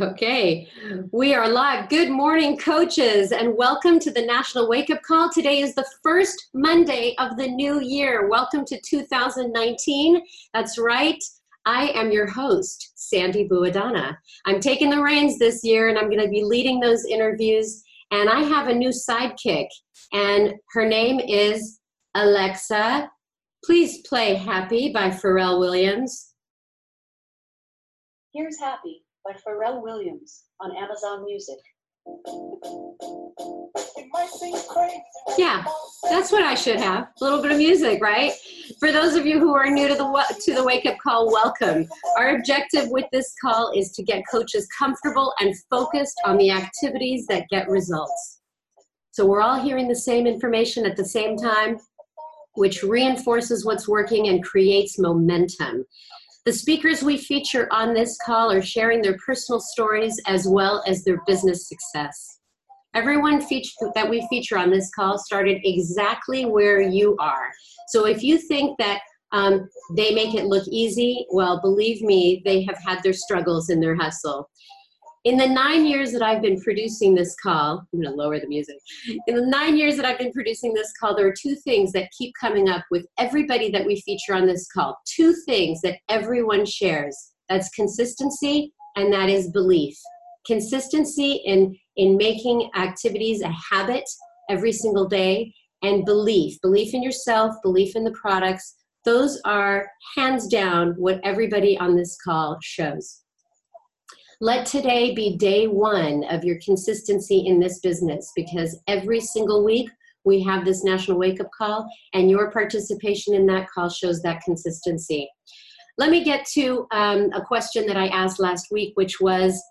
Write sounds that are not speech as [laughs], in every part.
Okay, we are live. Good morning, coaches, and welcome to the National Wake Up Call. Today is the first Monday of the new year. Welcome to 2019. That's right. I am your host, Sandy Buadana. I'm taking the reins this year and I'm going to be leading those interviews. And I have a new sidekick, and her name is Alexa. Please play Happy by Pharrell Williams. Here's Happy by Pharrell Williams on Amazon Music. Yeah, that's what I should have. A little bit of music, right? For those of you who are new to the to the wake up call, welcome. Our objective with this call is to get coaches comfortable and focused on the activities that get results. So we're all hearing the same information at the same time, which reinforces what's working and creates momentum. The speakers we feature on this call are sharing their personal stories as well as their business success. Everyone feature, that we feature on this call started exactly where you are. So if you think that um, they make it look easy, well, believe me, they have had their struggles in their hustle. In the nine years that I've been producing this call, I'm going to lower the music. In the nine years that I've been producing this call, there are two things that keep coming up with everybody that we feature on this call. Two things that everyone shares that's consistency and that is belief. Consistency in, in making activities a habit every single day, and belief belief in yourself, belief in the products. Those are hands down what everybody on this call shows. Let today be day one of your consistency in this business because every single week we have this national wake up call, and your participation in that call shows that consistency. Let me get to um, a question that I asked last week, which was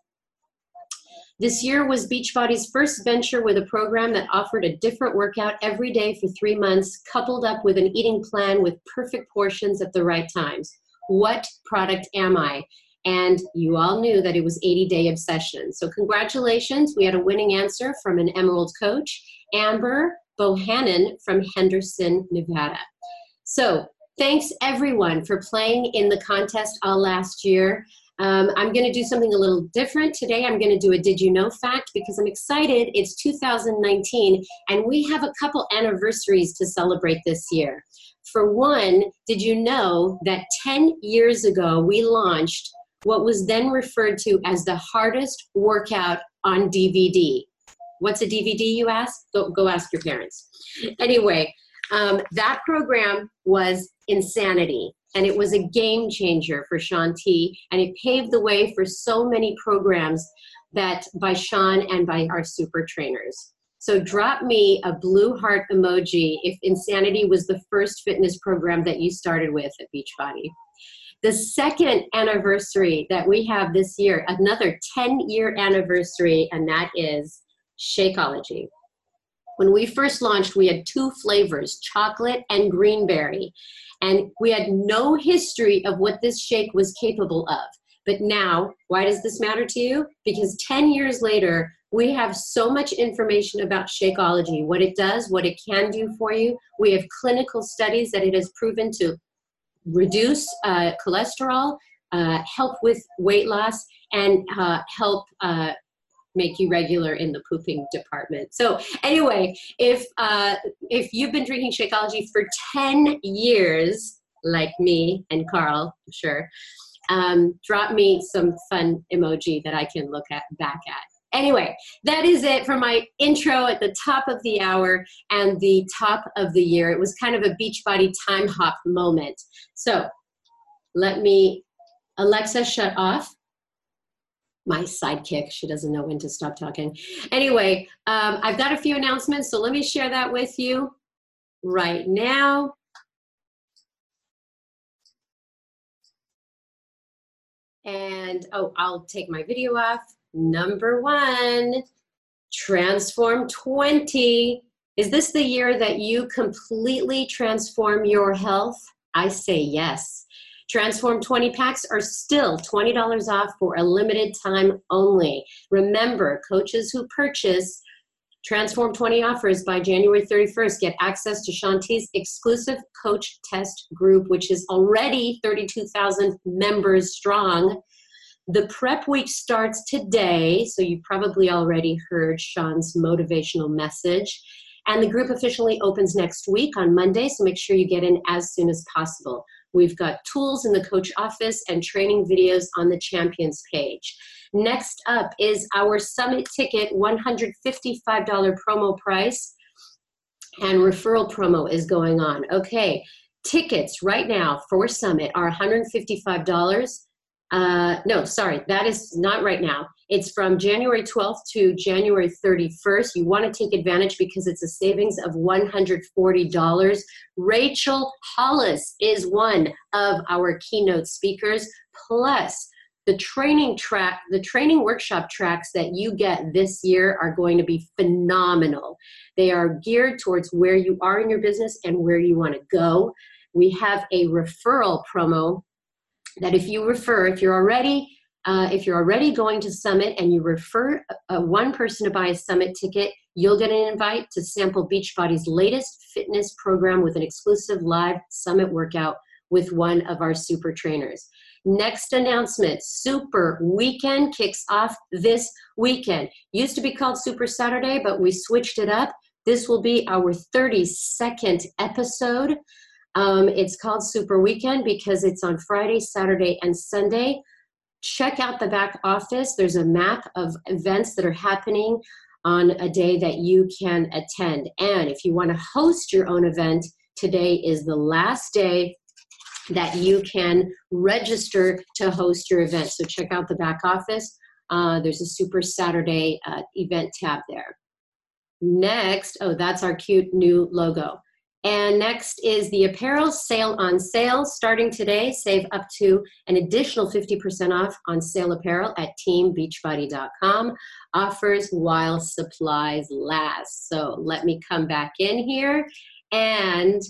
this year was Beachbody's first venture with a program that offered a different workout every day for three months, coupled up with an eating plan with perfect portions at the right times. What product am I? And you all knew that it was 80 day obsession. So, congratulations, we had a winning answer from an Emerald coach, Amber Bohannon from Henderson, Nevada. So, thanks everyone for playing in the contest all last year. Um, I'm going to do something a little different today. I'm going to do a Did You Know fact because I'm excited. It's 2019 and we have a couple anniversaries to celebrate this year. For one, did you know that 10 years ago we launched what was then referred to as the hardest workout on DVD. What's a DVD, you ask? Go, go ask your parents. Anyway, um, that program was Insanity, and it was a game changer for Shaun T, and it paved the way for so many programs that by Shaun and by our super trainers. So drop me a blue heart emoji if Insanity was the first fitness program that you started with at Beachbody. The second anniversary that we have this year, another 10 year anniversary, and that is Shakeology. When we first launched, we had two flavors, chocolate and greenberry. And we had no history of what this shake was capable of. But now, why does this matter to you? Because 10 years later, we have so much information about Shakeology, what it does, what it can do for you. We have clinical studies that it has proven to reduce uh, cholesterol, uh, help with weight loss, and uh, help uh, make you regular in the pooping department. So anyway, if uh, if you've been drinking Shakeology for 10 years, like me and Carl, I'm sure, um, drop me some fun emoji that I can look at back at. Anyway, that is it for my intro at the top of the hour and the top of the year. It was kind of a Beachbody time hop moment. So let me, Alexa, shut off my sidekick. She doesn't know when to stop talking. Anyway, um, I've got a few announcements, so let me share that with you right now. And oh, I'll take my video off. Number one, Transform 20. Is this the year that you completely transform your health? I say yes. Transform 20 packs are still $20 off for a limited time only. Remember, coaches who purchase Transform 20 offers by January 31st get access to Shaun T's exclusive coach test group, which is already 32,000 members strong The prep week starts today, so you probably already heard Shaun's motivational message. And the group officially opens next week on Monday, so make sure you get in as soon as possible. We've got tools in the coach office and training videos on the champions page. Next up is our summit ticket $155 promo price and referral promo is going on. Okay, tickets right now for summit are $155 uh, no, sorry, that is not right now. It's from January 12th to January 31st. You want to take advantage because it's a savings of $140. Rachel Hollis is one of our keynote speakers. Plus, the training track, the training workshop tracks that you get this year are going to be phenomenal. They are geared towards where you are in your business and where you want to go. We have a referral promo that if you refer, if you're already uh, if you're already going to Summit and you refer uh, one person to buy a Summit ticket, you'll get an invite to sample Beachbody's latest fitness program with an exclusive live Summit workout with one of our super trainers. Next announcement Super Weekend kicks off this weekend. Used to be called Super Saturday, but we switched it up. This will be our 32nd episode. Um, it's called Super Weekend because it's on Friday, Saturday, and Sunday. Check out the back office. There's a map of events that are happening on a day that you can attend. And if you want to host your own event, today is the last day that you can register to host your event. So check out the back office. Uh, there's a Super Saturday uh, event tab there. Next, oh, that's our cute new logo. And next is the apparel sale on sale starting today. Save up to an additional 50% off on sale apparel at teambeachbody.com. Offers while supplies last. So let me come back in here. And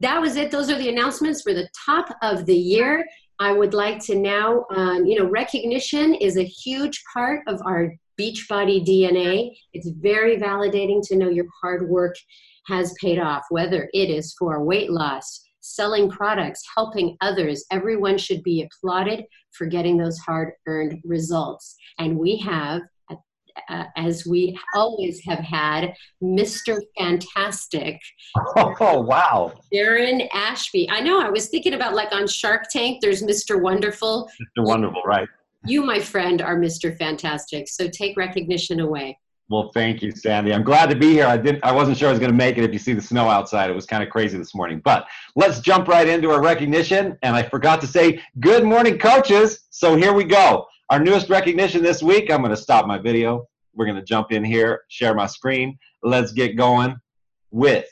that was it. Those are the announcements for the top of the year. I would like to now, um, you know, recognition is a huge part of our Beachbody DNA. It's very validating to know your hard work has paid off, whether it is for weight loss, selling products, helping others. Everyone should be applauded for getting those hard earned results. And we have, uh, as we always have had, Mr. Fantastic. Oh, wow. Darren Ashby. I know, I was thinking about like on Shark Tank, there's Mr. Wonderful. Mr. Wonderful, right. [laughs] You, my friend, are Mr. Fantastic. So take recognition away. Well, thank you, Sandy. I'm glad to be here. I didn't I wasn't sure I was going to make it if you see the snow outside. It was kind of crazy this morning. But let's jump right into our recognition. And I forgot to say good morning, coaches. So here we go. Our newest recognition this week. I'm going to stop my video. We're going to jump in here, share my screen. Let's get going with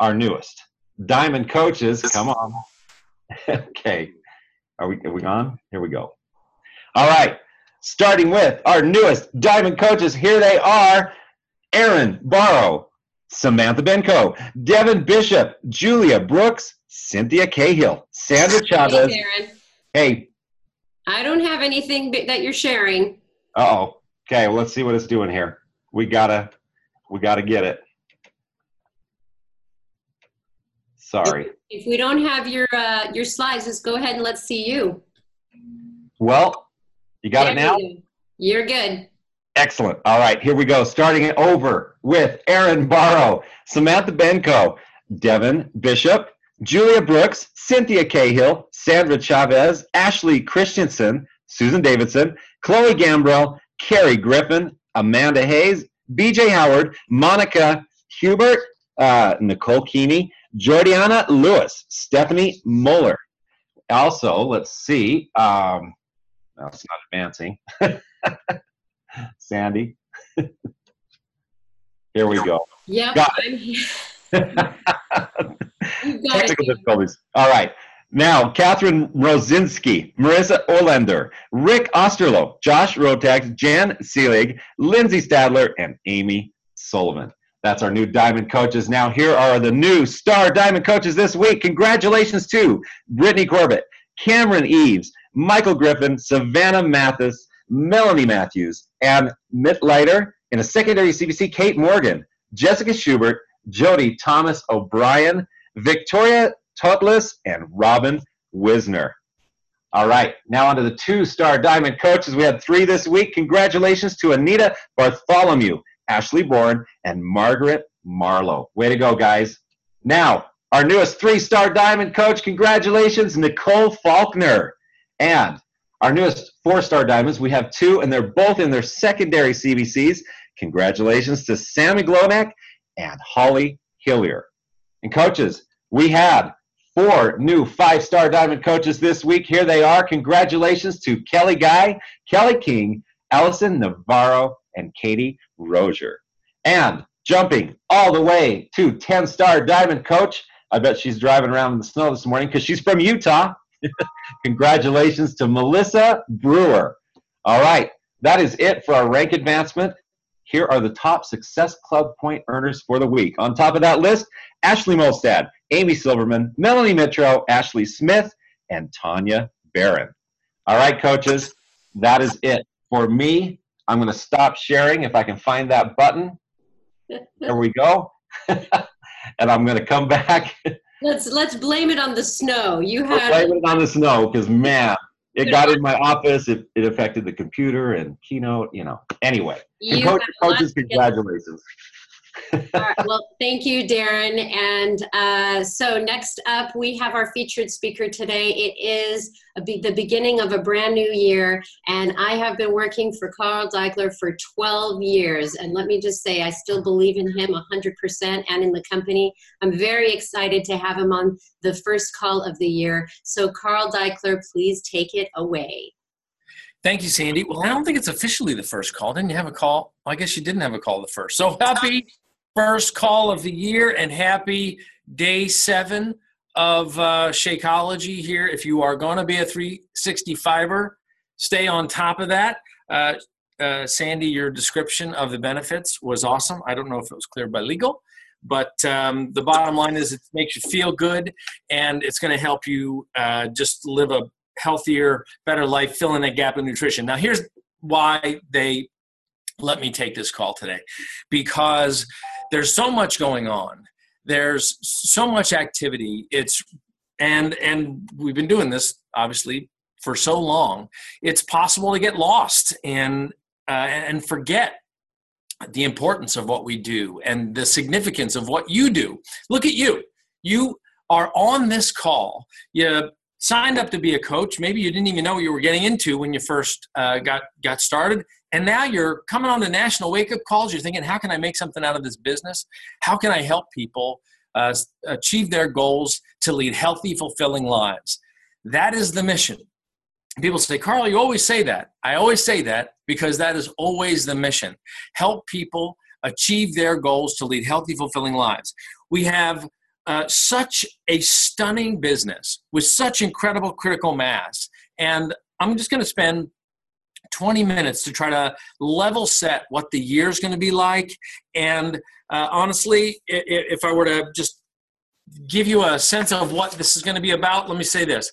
our newest diamond coaches. Come on. [laughs] okay. Are we are we gone? Here we go. All right starting with our newest Diamond coaches. Here they are Aaron Barrow, Samantha Benko, Devin Bishop, Julia Brooks, Cynthia Cahill, Sandra Chavez. Hey, Aaron. Hey. I don't have anything that you're sharing. Uh oh. Okay, well, let's see what it's doing here. We gotta, we gotta get it. Sorry. If, if we don't have your uh, your slides, just go ahead and let's see you. Well, you got there it now? You're good. Excellent. All right, here we go. Starting it over with Aaron Barrow, Samantha Benko, Devin Bishop, Julia Brooks, Cynthia Cahill, Sandra Chavez, Ashley Christensen, Susan Davidson, Chloe Gambrell, Carrie Griffin, Amanda Hayes, BJ Howard, Monica Hubert, uh, Nicole Keeney, Jordiana Lewis, Stephanie Muller. Also, let's see. Um, it's not advancing. [laughs] Sandy. [laughs] Here we go. Yep. [laughs] Got it. Technical difficulties. All right. Now, Catherine Rosinski, Marissa Olander, Rick Osterloh, Josh Rotax, Jan Seelig, Lindsay Stadler, and Amy Sullivan. That's our new Diamond coaches. Now, here are the new star Diamond coaches this week. Congratulations to Brittany Corbett, Cameron Eves, Michael Griffin, Savannah Mathis, Melanie Matthews, and Mitt Leiter. in a secondary CBC, Kate Morgan, Jessica Schubert, Jody Thomas O'Brien, Victoria Tutlis, and Robin Wisner. All right, now on to the two-star diamond coaches. We had three this week. Congratulations to Anita Bartholomew, Ashley Bourne, and Margaret Marlowe. Way to go, guys. Now, our newest three-star diamond coach, congratulations, Nicole Faulkner. And our newest four-star diamonds, we have two, and they're both in their secondary CBCs. Congratulations to Sammy Glonak and Holly Hillier. And coaches, we had four new five star diamond coaches this week. Here they are. Congratulations to Kelly Guy, Kelly King, Allison Navarro, and Katie Rozier. And jumping all the way to 10 star diamond coach, I bet she's driving around in the snow this morning because she's from Utah. [laughs] Congratulations to Melissa Brewer. All right, that is it for our rank advancement. Here are the top Success Club point earners for the week. On top of that list, Ashley Molstad, Amy Silverman, Melanie Mitro, Ashley Smith, and Tanya Barron. All right, coaches, that is it for me. I'm going to stop sharing if I can find that button. [laughs] There we go. [laughs] and I'm going to come back. Let's let's blame it on the snow. You have blame it on the snow because man, it got in my office. It, it affected the computer and keynote. You know. Anyway, you coach, coaches, congratulations. All right, well, thank you, Darren. And uh, so next up, we have our featured speaker today. It is be the beginning of a brand new year, and I have been working for Carl Daikeler for 12 years. And let me just say, I still believe in him 100% and in the company. I'm very excited to have him on the first call of the year. So, Carl Daikeler, please take it away. Thank you, Sandy. Well, I don't think it's officially the first call. Didn't you have a call? Well, I guess you didn't have a call the first. So happy first call of the year and happy day seven of uh, Shakeology here. If you are going to be a 365er, stay on top of that. Uh, uh, Sandy, your description of the benefits was awesome. I don't know if it was cleared by legal, but um, the bottom line is it makes you feel good and it's going to help you uh, just live a healthier, better life, filling that gap in nutrition. Now, here's why they let me take this call today because there's so much going on. There's so much activity. It's and and we've been doing this obviously for so long. It's possible to get lost and uh, and forget the importance of what we do and the significance of what you do. Look at you. You are on this call. You signed up to be a coach. Maybe you didn't even know what you were getting into when you first uh, got got started and now you're coming on the national wake up calls. You're thinking, how can I make something out of this business? How can I help people uh, achieve their goals to lead healthy, fulfilling lives? That is the mission. People say, Carl, you always say that. I always say that because that is always the mission. Help people achieve their goals to lead healthy, fulfilling lives. We have uh, such a stunning business with such incredible critical mass. And I'm just going to spend 20 minutes to try to level set what the year is going to be like. And uh, honestly, if I were to just give you a sense of what this is going to be about, let me say this.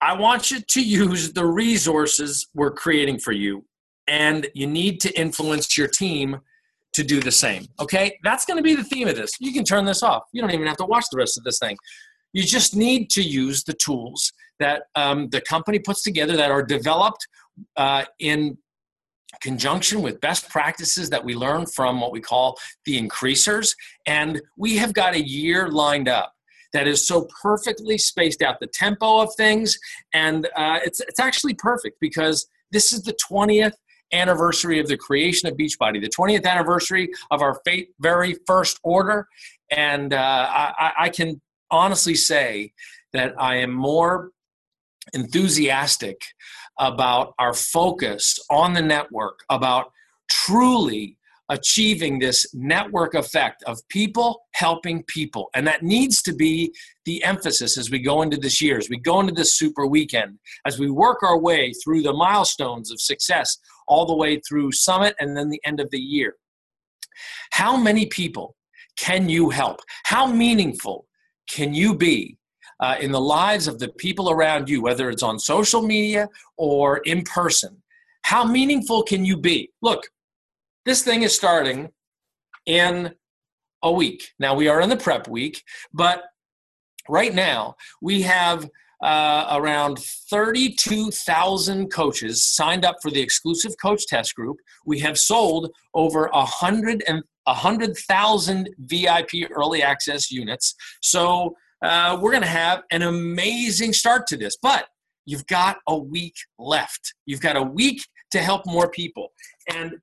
I want you to use the resources we're creating for you, and you need to influence your team to do the same. Okay? That's going to be the theme of this. You can turn this off. You don't even have to watch the rest of this thing. You just need to use the tools that um, the company puts together that are developed uh, in conjunction with best practices that we learn from what we call the increasers. And we have got a year lined up that is so perfectly spaced out the tempo of things. And uh, it's, it's actually perfect because this is the 20th anniversary of the creation of Beachbody, the 20th anniversary of our very first order. And uh, I, I can honestly say that I am more enthusiastic about our focus on the network, about truly achieving this network effect of people helping people. And that needs to be the emphasis as we go into this year, as we go into this super weekend, as we work our way through the milestones of success, all the way through summit and then the end of the year. How many people can you help? How meaningful can you be uh, in the lives of the people around you, whether it's on social media or in person. How meaningful can you be? Look, this thing is starting in a week. Now, we are in the prep week, but right now we have uh, around 32,000 coaches signed up for the exclusive coach test group. We have sold over 100 and 100,000 VIP early access units. So uh, we're going to have an amazing start to this. But you've got a week left. You've got a week to help more people. And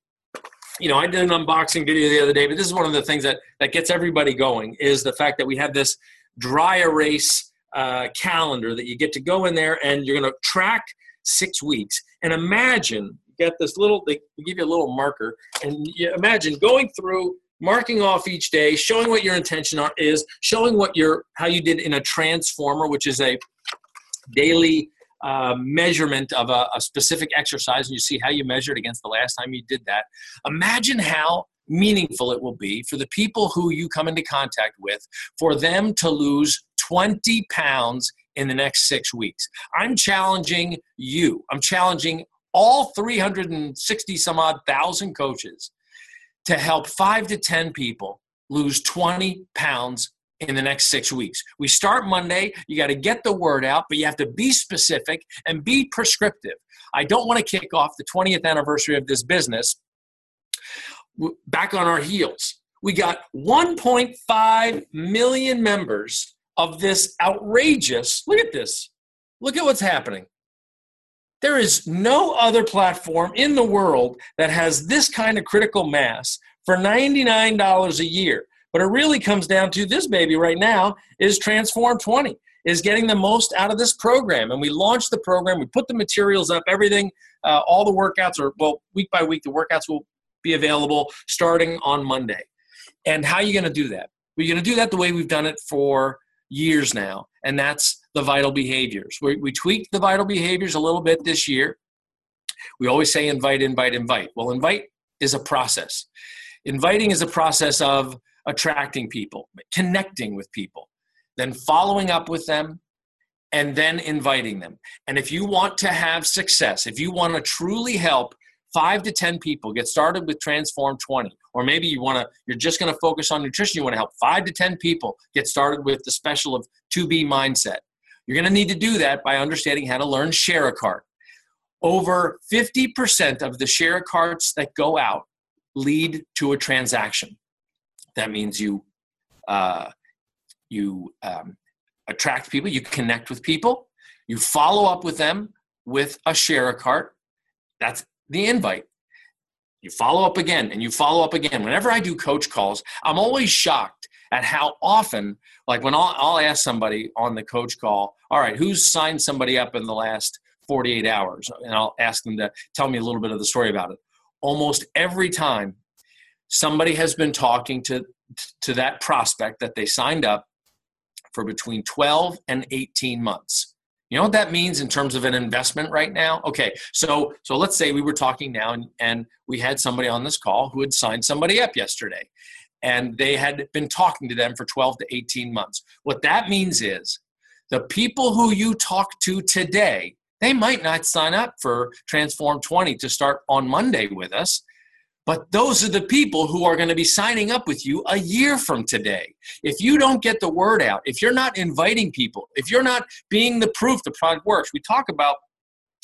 you know, I did an unboxing video the other day, but this is one of the things that that gets everybody going is the fact that we have this dry erase uh, calendar that you get to go in there and you're going to track six weeks. And imagine get this little, they give you a little marker, and you imagine going through marking off each day, showing what your intention is, showing what your how you did in a transformer, which is a daily uh, measurement of a, a specific exercise, and you see how you measured against the last time you did that. Imagine how meaningful it will be for the people who you come into contact with for them to lose 20 pounds in the next six weeks. I'm challenging you. I'm challenging all 360 some odd thousand coaches to help five to 10 people lose 20 pounds in the next six weeks. We start Monday. You got to get the word out, but you have to be specific and be prescriptive. I don't want to kick off the 20th anniversary of this business back on our heels. We got 1.5 million members of this outrageous, look at this. Look at what's happening. There is no other platform in the world that has this kind of critical mass for $99 a year. But it really comes down to this baby right now is Transform 20, is getting the most out of this program. And we launched the program, we put the materials up, everything, uh, all the workouts are, well, week by week, the workouts will be available starting on Monday. And how are you going to do that? We're going to do that the way we've done it for years now, and that's the vital behaviors. We, we tweaked the vital behaviors a little bit this year. We always say invite, invite, invite. Well, invite is a process. Inviting is a process of attracting people, connecting with people, then following up with them, and then inviting them. And if you want to have success, if you want to truly help five to 10 people get started with Transform 20, or maybe you want to, you're just going to focus on nutrition, you want to help five to 10 people get started with the special of 2B mindset. You're going to need to do that by understanding how to learn share a cart. Over 50% of the share a carts that go out lead to a transaction. That means you uh, you um, attract people, you connect with people, you follow up with them with a share a cart. That's the invite. You follow up again and you follow up again. Whenever I do coach calls, I'm always shocked at how often, like when I'll, I'll ask somebody on the coach call, all right, who's signed somebody up in the last 48 hours? And I'll ask them to tell me a little bit of the story about it. Almost every time somebody has been talking to, to that prospect that they signed up for between 12 and 18 months. You know what that means in terms of an investment right now? Okay, so so let's say we were talking now and, and we had somebody on this call who had signed somebody up yesterday and they had been talking to them for 12 to 18 months. What that means is the people who you talk to today, they might not sign up for Transform 20 to start on Monday with us. But those are the people who are going to be signing up with you a year from today. If you don't get the word out, if you're not inviting people, if you're not being the proof the product works, we talk about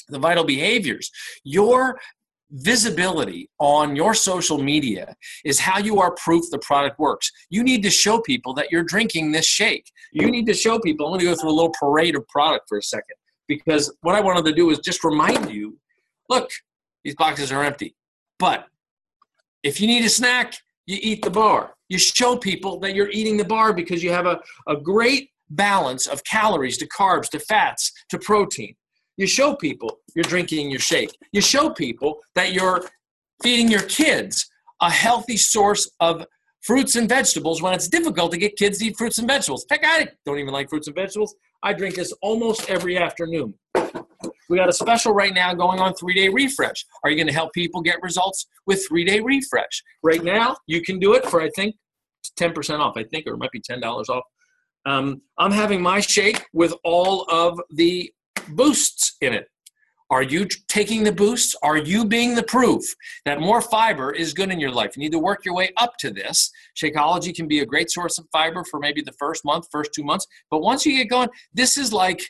the vital behaviors. Your visibility on your social media is how you are proof the product works. You need to show people that you're drinking this shake. You need to show people. I'm going to go through a little parade of product for a second because what I wanted to do is just remind you look, these boxes are empty. But if you need a snack, you eat the bar. You show people that you're eating the bar because you have a, a great balance of calories to carbs to fats to protein. You show people you're drinking your shake. You show people that you're feeding your kids a healthy source of fruits and vegetables when it's difficult to get kids to eat fruits and vegetables. Heck, I don't even like fruits and vegetables. I drink this almost every afternoon. We got a special right now going on three day refresh. Are you going to help people get results with three day refresh? Right now, you can do it for, I think, 10% off, I think, or it might be $10 off. Um, I'm having my shake with all of the boosts in it. Are you taking the boosts? Are you being the proof that more fiber is good in your life? You need to work your way up to this. Shakeology can be a great source of fiber for maybe the first month, first two months. But once you get going, this is like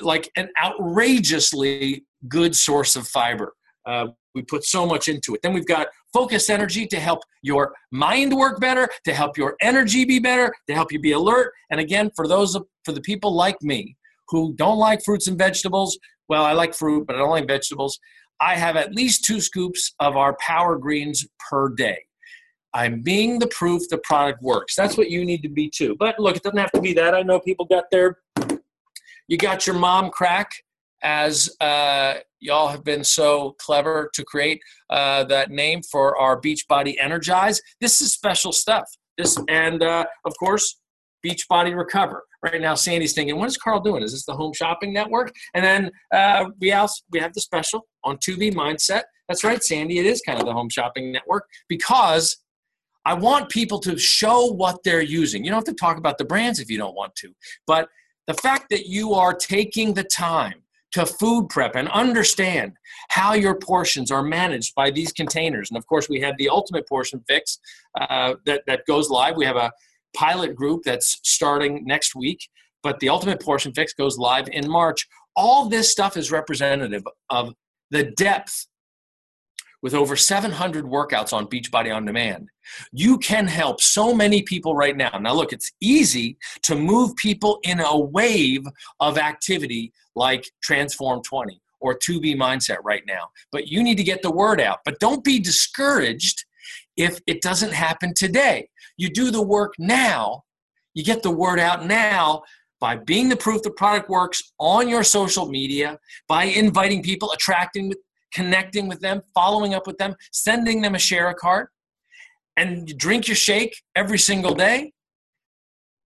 like an outrageously good source of fiber. Uh, we put so much into it. Then we've got focused energy to help your mind work better, to help your energy be better, to help you be alert. And again, for those for the people like me who don't like fruits and vegetables, well, I like fruit, but I don't like vegetables. I have at least two scoops of our power greens per day. I'm being the proof the product works. That's what you need to be too. But look, it doesn't have to be that. I know people got their, you got your mom crack as uh, y'all have been so clever to create uh, that name for our Beachbody Energize. This is special stuff. This and uh, of course, Beachbody Recover. Right now, Sandy's thinking, what is Carl doing? Is this the Home Shopping Network? And then uh, we also we have the special on 2B Mindset. That's right, Sandy. It is kind of the Home Shopping Network because I want people to show what they're using. You don't have to talk about the brands if you don't want to, but the fact that you are taking the time to food prep and understand how your portions are managed by these containers. And of course, we have the ultimate portion fix uh, that, that goes live. We have a pilot group that's starting next week, but the ultimate portion fix goes live in March. All this stuff is representative of the depth with over 700 workouts on Beachbody On Demand. You can help so many people right now. Now, look, it's easy to move people in a wave of activity like Transform 20 or 2B Mindset right now, but you need to get the word out. But don't be discouraged if it doesn't happen today. You do the work now, you get the word out now by being the proof the product works on your social media, by inviting people, attracting connecting with them, following up with them, sending them a share a cart, and you drink your shake every single day.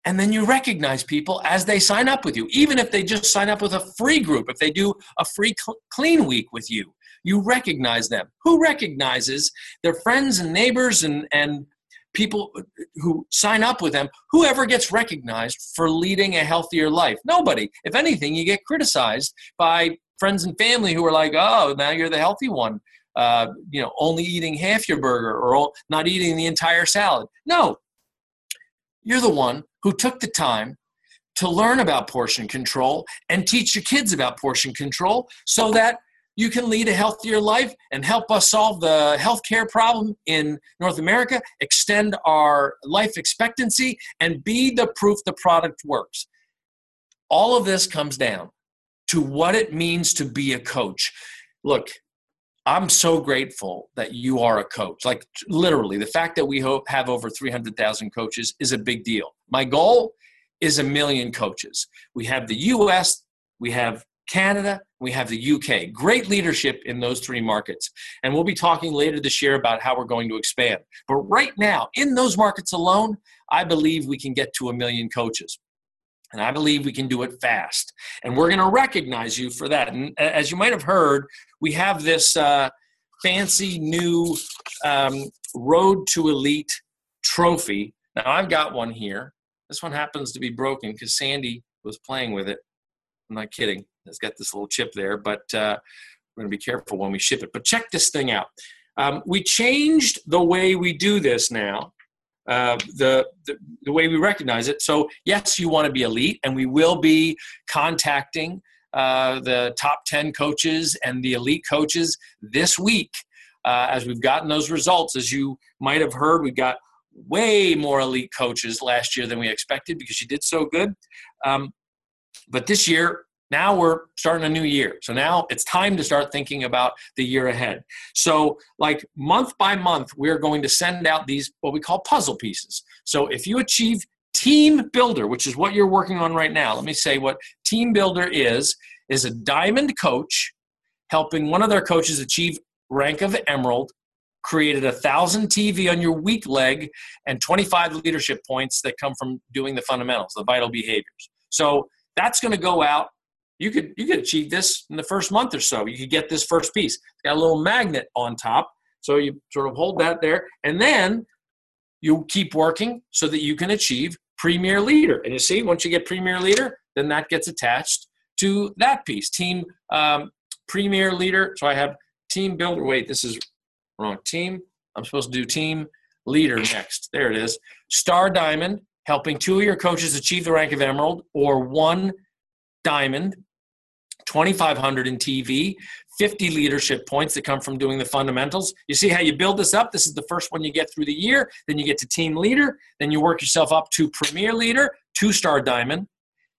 And then you recognize people as they sign up with you, even if they just sign up with a free group, if they do a free cl- clean week with you, you recognize them. Who recognizes their friends and neighbors and, and people who sign up with them? Whoever gets recognized for leading a healthier life? Nobody. If anything, you get criticized by friends and family who are like, oh, now you're the healthy one. Uh, you know, only eating half your burger or not eating the entire salad. No, you're the one who took the time to learn about portion control and teach your kids about portion control so that you can lead a healthier life and help us solve the healthcare problem in North America, extend our life expectancy, and be the proof the product works. All of this comes down to what it means to be a coach. Look, I'm so grateful that you are a coach. Like literally, the fact that we have over 300,000 coaches is a big deal. My goal is a million coaches. We have the US, we have Canada, we have the UK. Great leadership in those three markets. And we'll be talking later this year about how we're going to expand. But right now, in those markets alone, I believe we can get to a million coaches. And I believe we can do it fast. And we're going to recognize you for that. And as you might have heard, we have this uh, fancy new um, Road to Elite trophy. Now, I've got one here. This one happens to be broken because Sandy was playing with it. I'm not kidding. It's got this little chip there, but uh, we're going to be careful when we ship it. But check this thing out. Um, we changed the way we do this now uh, the, the, the way we recognize it. So yes, you want to be elite, and we will be contacting uh, the top ten coaches and the elite coaches this week uh, as we've gotten those results. As you might have heard, we got way more elite coaches last year than we expected because you did so good. Um, but this year, now we're starting a new year. So now it's time to start thinking about the year ahead. So, like month by month, we're going to send out these what we call puzzle pieces. So, if you achieve team builder, which is what you're working on right now, let me say what team builder is is a diamond coach helping one of their coaches achieve rank of emerald created a thousand TV on your weak leg and 25 leadership points that come from doing the fundamentals, the vital behaviors. So that's going to go out you could you could achieve this in the first month or so. You could get this first piece. It's got a little magnet on top, so you sort of hold that there, and then you keep working so that you can achieve premier leader. And you see, once you get premier leader, then that gets attached to that piece, team um, premier leader. So I have team builder. Wait, this is wrong. Team. I'm supposed to do team leader next. There it is. Star Diamond, helping two of your coaches achieve the rank of Emerald, or one diamond, 2500 in TV, 50 leadership points that come from doing the fundamentals. You see how you build this up? This is the first one you get through the year. Then you get to team leader. Then you work yourself up to premier leader, two star diamond,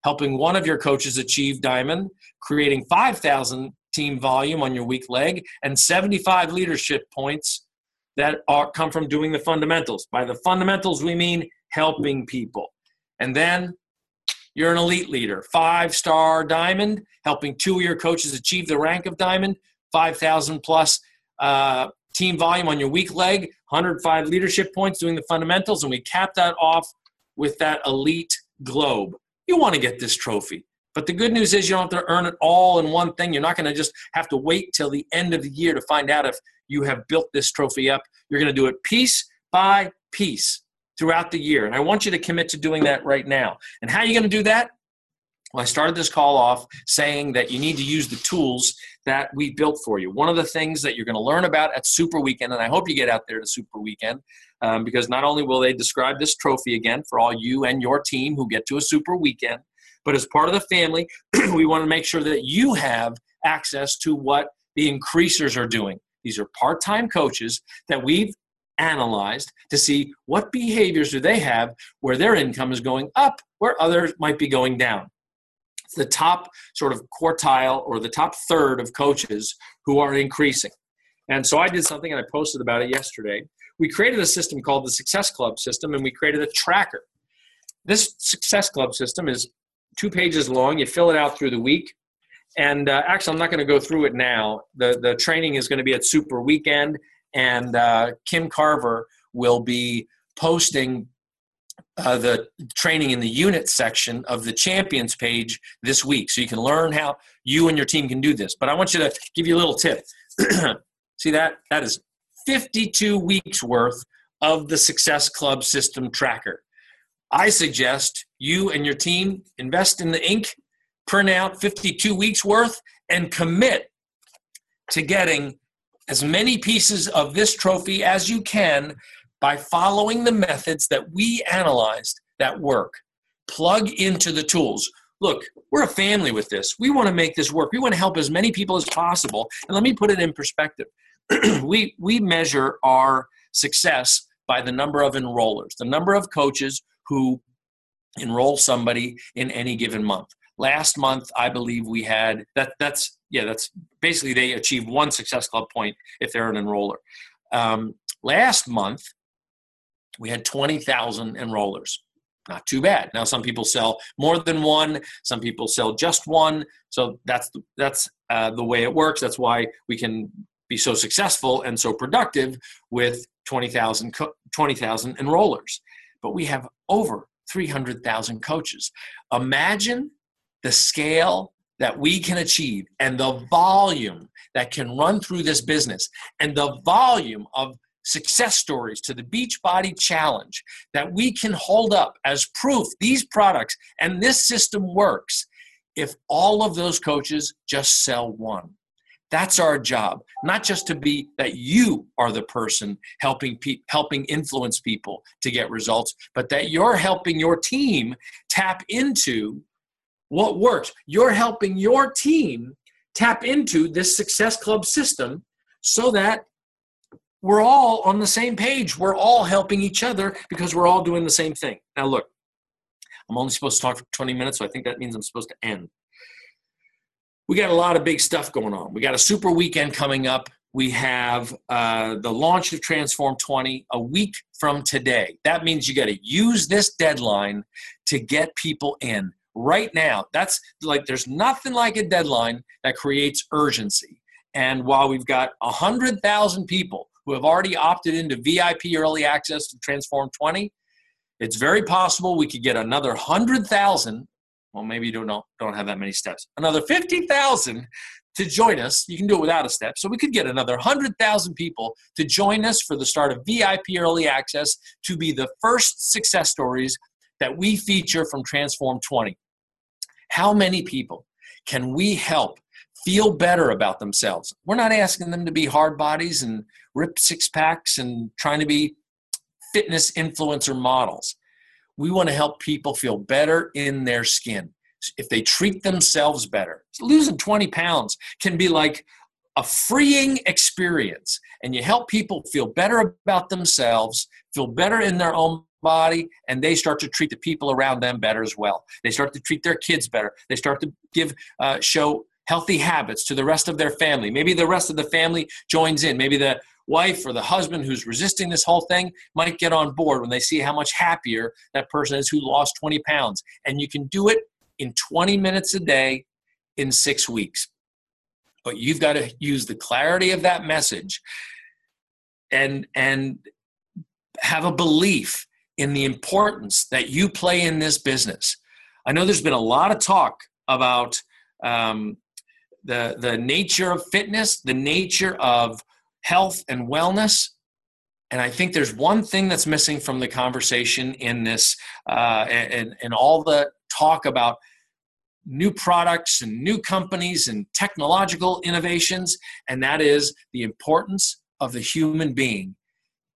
helping one of your coaches achieve diamond, creating 5,000 team volume on your weak leg, and 75 leadership points that are, come from doing the fundamentals. By the fundamentals, we mean helping people. And then you're an elite leader, five star diamond, helping two of your coaches achieve the rank of diamond, 5,000 plus uh, team volume on your weak leg, 105 leadership points doing the fundamentals, and we cap that off with that elite globe. You want to get this trophy. But the good news is you don't have to earn it all in one thing. You're not going to just have to wait till the end of the year to find out if you have built this trophy up. You're going to do it piece by piece throughout the year. And I want you to commit to doing that right now. And how are you going to do that? Well, I started this call off saying that you need to use the tools that we built for you. One of the things that you're going to learn about at Super Weekend, and I hope you get out there to Super Weekend, um, because not only will they describe this trophy again for all you and your team who get to a Super Weekend, but as part of the family, [clears throat] we want to make sure that you have access to what the increasers are doing. These are part time coaches that we've analyzed to see what behaviors do they have where their income is going up where others might be going down. It's the top sort of quartile or the top third of coaches who are increasing. And so i did something and i posted about it yesterday. We created a system called the success club system and we created a tracker. This success club system is two pages long. You fill it out through the week. And uh, actually i'm not going to go through it now. The, the training is going to be at super weekend and uh, Kim Carver will be posting uh, the training in the unit section of the champions page this week. So you can learn how you and your team can do this. But i want you to give you a little tip. [clears throat] See that? That is 52 weeks worth of the success club system tracker. I suggest you and your team invest in the ink print out 52 weeks worth and commit to getting as many pieces of this trophy as you can by following the methods that we analyzed that work. Plug into the tools. Look, we're a family with this. We want to make this work. We want to help as many people as possible. And let me put it in perspective. [clears throat] we we measure our success by the number of enrollers, the number of coaches who enroll somebody in any given month. Last month, I believe we had that. That's yeah. That's basically they achieve one Success Club point if they're an enroller. Um, last month, we had twenty thousand enrollers. Not too bad. Now, some people sell more than one. Some people sell just one. So that's that's uh, the way it works. That's why we can be so successful and so productive with 20,000 20, enrollers. But we have over 300,000 coaches. Imagine the scale that we can achieve and the volume that can run through this business and the volume of success stories to the Beachbody Challenge that we can hold up as proof these products and this system works if all of those coaches just sell one. That's our job, not just to be that you are the person helping pe- helping influence people to get results, but that you're helping your team tap into what works. You're helping your team tap into this Success Club system so that we're all on the same page. We're all helping each other because we're all doing the same thing. Now, look, I'm only supposed to talk for 20 minutes, so I think that means I'm supposed to end. We got a lot of big stuff going on. We got a super weekend coming up. We have uh, the launch of Transform 20 a week from today. That means you got to use this deadline to get people in right now. That's like there's nothing like a deadline that creates urgency. And while we've got 100,000 people who have already opted into VIP early access to Transform 20, it's very possible we could get another 100,000. Well, maybe you don't know, don't have that many steps. Another 50,000 to join us. You can do it without a step. So we could get another 100,000 people to join us for the start of VIP early access to be the first success stories that we feature from Transform 20. How many people can we help feel better about themselves? We're not asking them to be hard bodies and rip six packs and trying to be fitness influencer models. We want to help people feel better in their skin. if they treat themselves better. Losing 20 pounds can be like a freeing experience, and you help people feel better about themselves, feel better in their own body, and they start to treat the people around them better as well. They start to treat their kids better. They start to give, uh, show healthy habits to the rest of their family. Maybe the rest of the family joins in. Maybe the wife or the husband who's resisting this whole thing might get on board when they see how much happier that person is who lost 20 pounds. And you can do it in 20 minutes a day in six weeks. But you've got to use the clarity of that message and and have a belief in the importance that you play in this business. I know there's been a lot of talk about um, the the nature of fitness, the nature of health and wellness. And I think there's one thing that's missing from the conversation in this, uh, and, and all the talk about new products and new companies and technological innovations, and that is the importance of the human being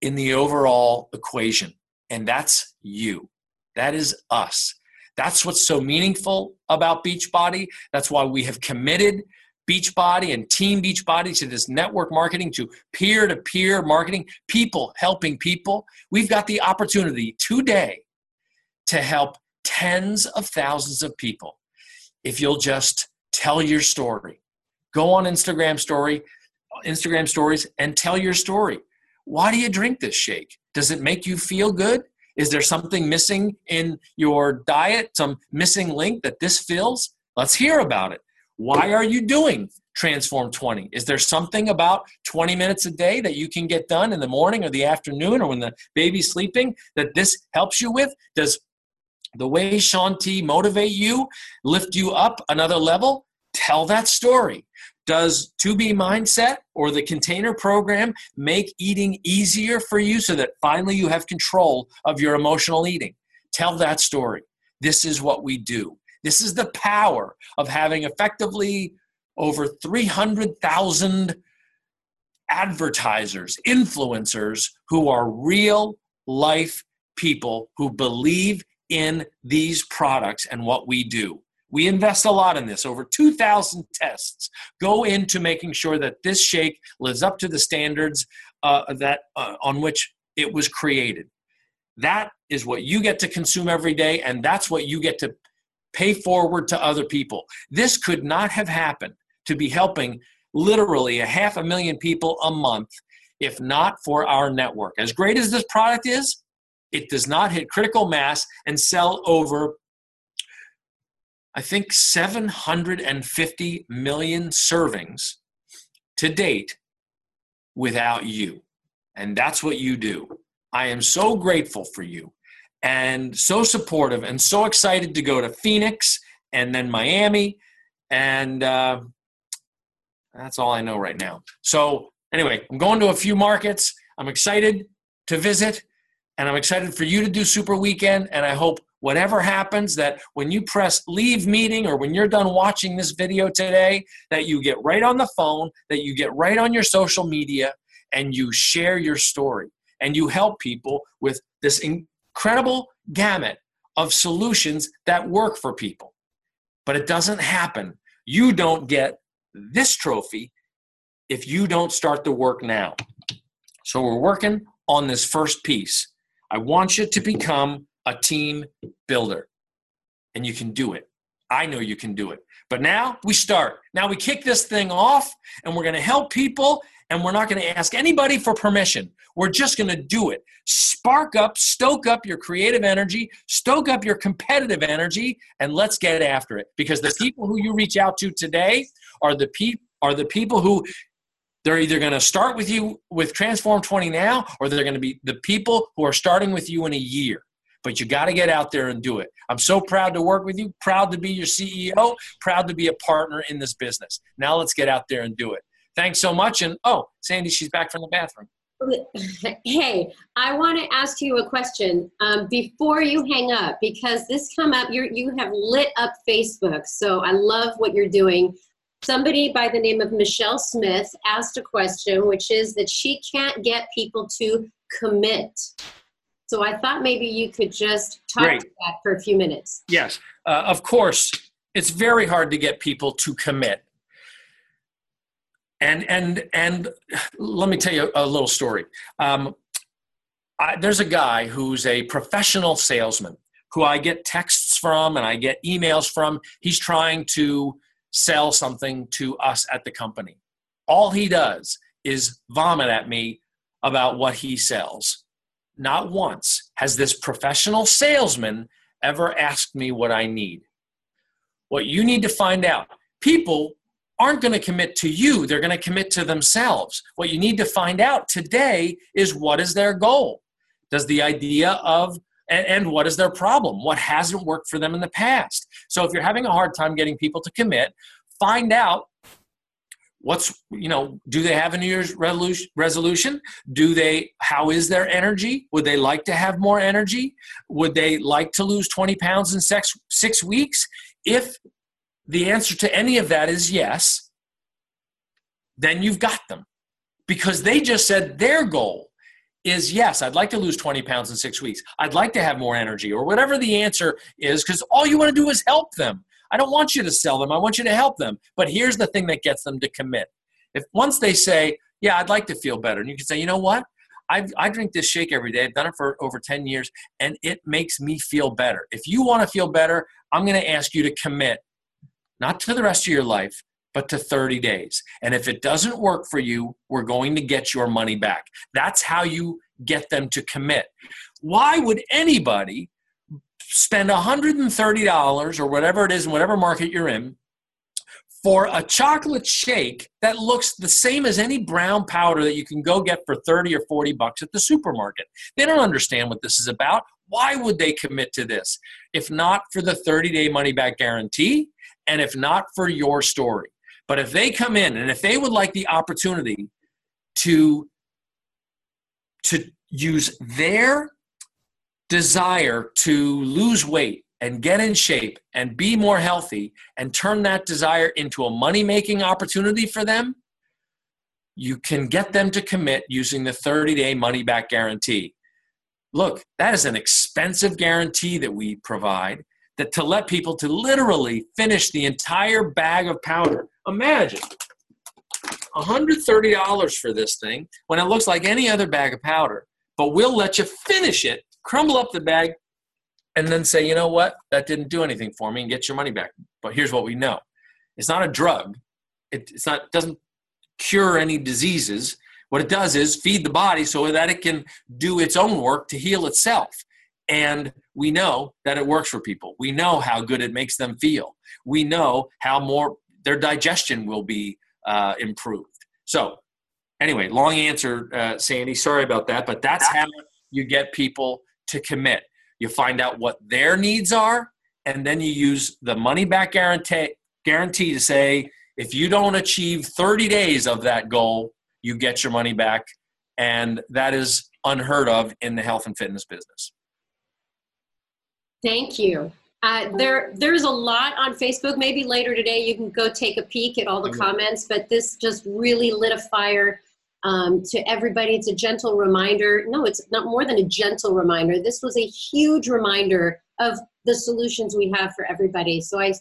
in the overall equation. And that's you. That is us. That's what's so meaningful about Beachbody. That's why we have committed Beachbody and Team Beachbody to this network marketing, to peer to peer marketing, people helping people. We've got the opportunity today to help tens of thousands of people if you'll just tell your story. Go on Instagram story, Instagram stories and tell your story. Why do you drink this shake? Does it make you feel good? Is there something missing in your diet, some missing link that this fills? Let's hear about it. Why are you doing Transform 20? Is there something about 20 minutes a day that you can get done in the morning or the afternoon or when the baby's sleeping that this helps you with? Does the way Shaun T motivate you, lift you up another level, tell that story. Does 2B Mindset or the container program make eating easier for you so that finally you have control of your emotional eating? Tell that story. This is what we do. This is the power of having effectively over 300,000 advertisers, influencers who are real life people who believe in these products and what we do. We invest a lot in this. Over 2,000 tests go into making sure that this shake lives up to the standards uh, that uh, on which it was created. That is what you get to consume every day, and that's what you get to pay forward to other people. This could not have happened to be helping literally a half a million people a month if not for our network. As great as this product is, it does not hit critical mass and sell over, I think, 750 million servings to date without you. And that's what you do. I am so grateful for you and so supportive and so excited to go to Phoenix and then Miami. And uh, that's all I know right now. So, anyway, I'm going to a few markets. I'm excited to visit and I'm excited for you to do Super Weekend. And I hope whatever happens, that when you press leave meeting or when you're done watching this video today, that you get right on the phone, that you get right on your social media, and you share your story and you help people with this incredible gamut of solutions that work for people. But it doesn't happen. You don't get this trophy if you don't start the work now. So we're working on this first piece. I want you to become a team builder. And you can do it. I know you can do it. But now we start. Now we kick this thing off and we're going to help people and we're not going to ask anybody for permission. We're just going to do it. Spark up, stoke up your creative energy, stoke up your competitive energy, and let's get after it. Because the people who you reach out to today are the people are the people who they're either going to start with you with Transform 20 now, or they're going to be the people who are starting with you in a year. But you got to get out there and do it. I'm so proud to work with you, proud to be your CEO, proud to be a partner in this business. Now let's get out there and do it. Thanks so much. And oh, Sandy, she's back from the bathroom. [laughs] Hey, I want to ask you a question um, before you hang up because this come up. You you have lit up Facebook, so I love what you're doing somebody by the name of Michelle Smith asked a question, which is that she can't get people to commit. So I thought maybe you could just talk Great. to that for a few minutes. Yes, uh, of course. it's very hard to get people to commit. And and and let me tell you a little story. Um, I, there's a guy who's a professional salesman who I get texts from and I get emails from. He's trying to sell something to us at the company. All he does is vomit at me about what he sells. Not once has this professional salesman ever asked me what I need. What you need to find out people aren't going to commit to you, they're going to commit to themselves. What you need to find out today is what is their goal? Does the idea of and, what is their problem? What hasn't worked for them in the past? So if you're having a hard time getting people to commit, find out what's you know do they have a new year's resolution? Do they how is their energy? Would they like to have more energy? Would they like to lose 20 pounds in six, six weeks? If the answer to any of that is yes then you've got them. Because they just said their goal is yes i'd like to lose 20 pounds in six weeks. I'd like to have more energy or whatever the answer is because all you want to do is help them I don't want you to sell them. I want you to help them. But here's the thing that gets them to commit. If once they say, "Yeah, I'd like to feel better," and you can say, "You know what? I, I drink this shake every day. I've done it for over 10 years, and it makes me feel better. If you want to feel better, I'm going to ask you to commit, not to the rest of your life, but to 30 days. And if it doesn't work for you, we're going to get your money back. That's how you get them to commit. Why would anybody spend $130 or whatever it is in whatever market you're in for a chocolate shake that looks the same as any brown powder that you can go get for 30 or 40 bucks at the supermarket. They don't understand what this is about. Why would they commit to this if not for the 30 day money back guarantee and if not for your story? But if they come in and if they would like the opportunity to to use their desire to lose weight and get in shape and be more healthy and turn that desire into a money making opportunity for them, you can get them to commit using the 30 day money back guarantee. Look, that is an expensive guarantee that we provide that to let people to literally finish the entire bag of powder. Imagine $130 for this thing when it looks like any other bag of powder, but we'll let you finish it crumble up the bag, and then say, you know what, that didn't do anything for me, and get your money back. But here's what we know: it's not a drug. It, it's not doesn't cure any diseases. What it does is feed the body so that it can do its own work to heal itself. And we know that it works for people. We know how good it makes them feel. We know how more their digestion will be uh, improved. So, anyway, long answer, uh, Sandy. Sorry about that, but that's how you get people to commit. You find out what their needs are, and then you use the money back guarantee, guarantee to say, if you don't achieve 30 days of that goal, you get your money back. And that is unheard of in the health and fitness business. Thank you. Uh, there, there's a lot on Facebook. Maybe later today you can go take a peek at all the comments, but this just really lit a fire um, to everybody. It's a gentle reminder. No, it's not more than a gentle reminder. This was a huge reminder of the solutions we have for everybody. So I,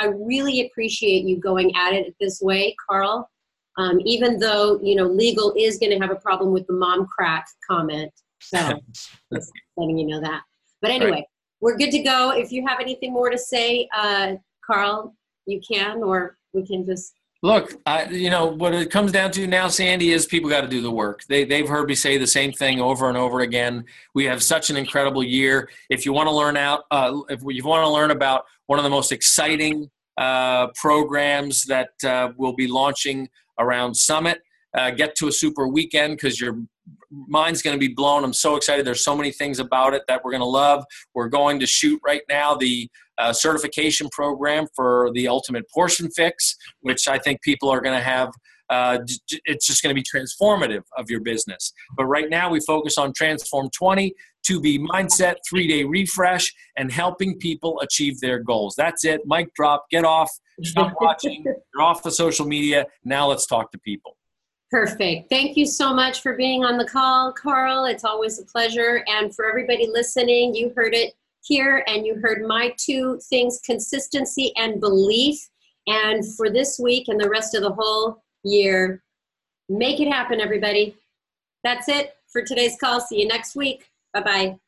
I really appreciate you going at it this way, Carl. Um, even though you know legal is going to have a problem with the mom crack comment, so [laughs] just letting you know that. But anyway, right. we're good to go. If you have anything more to say, uh, Carl, you can, or we can just Look, I, you know what it comes down to now, Sandy, is people got to do the work. They they've heard me say the same thing over and over again. We have such an incredible year. If you want to learn out, uh, if you want to learn about one of the most exciting uh, programs that uh, will be launching around Summit, uh, get to a super weekend because your mind's going to be blown. I'm so excited. There's so many things about it that we're going to love. We're going to shoot right now the uh, certification program for the ultimate portion fix, which I think people are going to have. Uh, it's just going to be transformative of your business. But right now, we focus on Transform 20 2B mindset, three day refresh, and helping people achieve their goals. That's it. Mic drop. Get off. Stop [laughs] watching. You're off the social media. Now let's talk to people. Perfect. Thank you so much for being on the call, Carl. It's always a pleasure. And for everybody listening, you heard it here, and you heard my two things consistency and belief. And for this week and the rest of the whole year, make it happen, everybody. That's it for today's call. See you next week. Bye bye.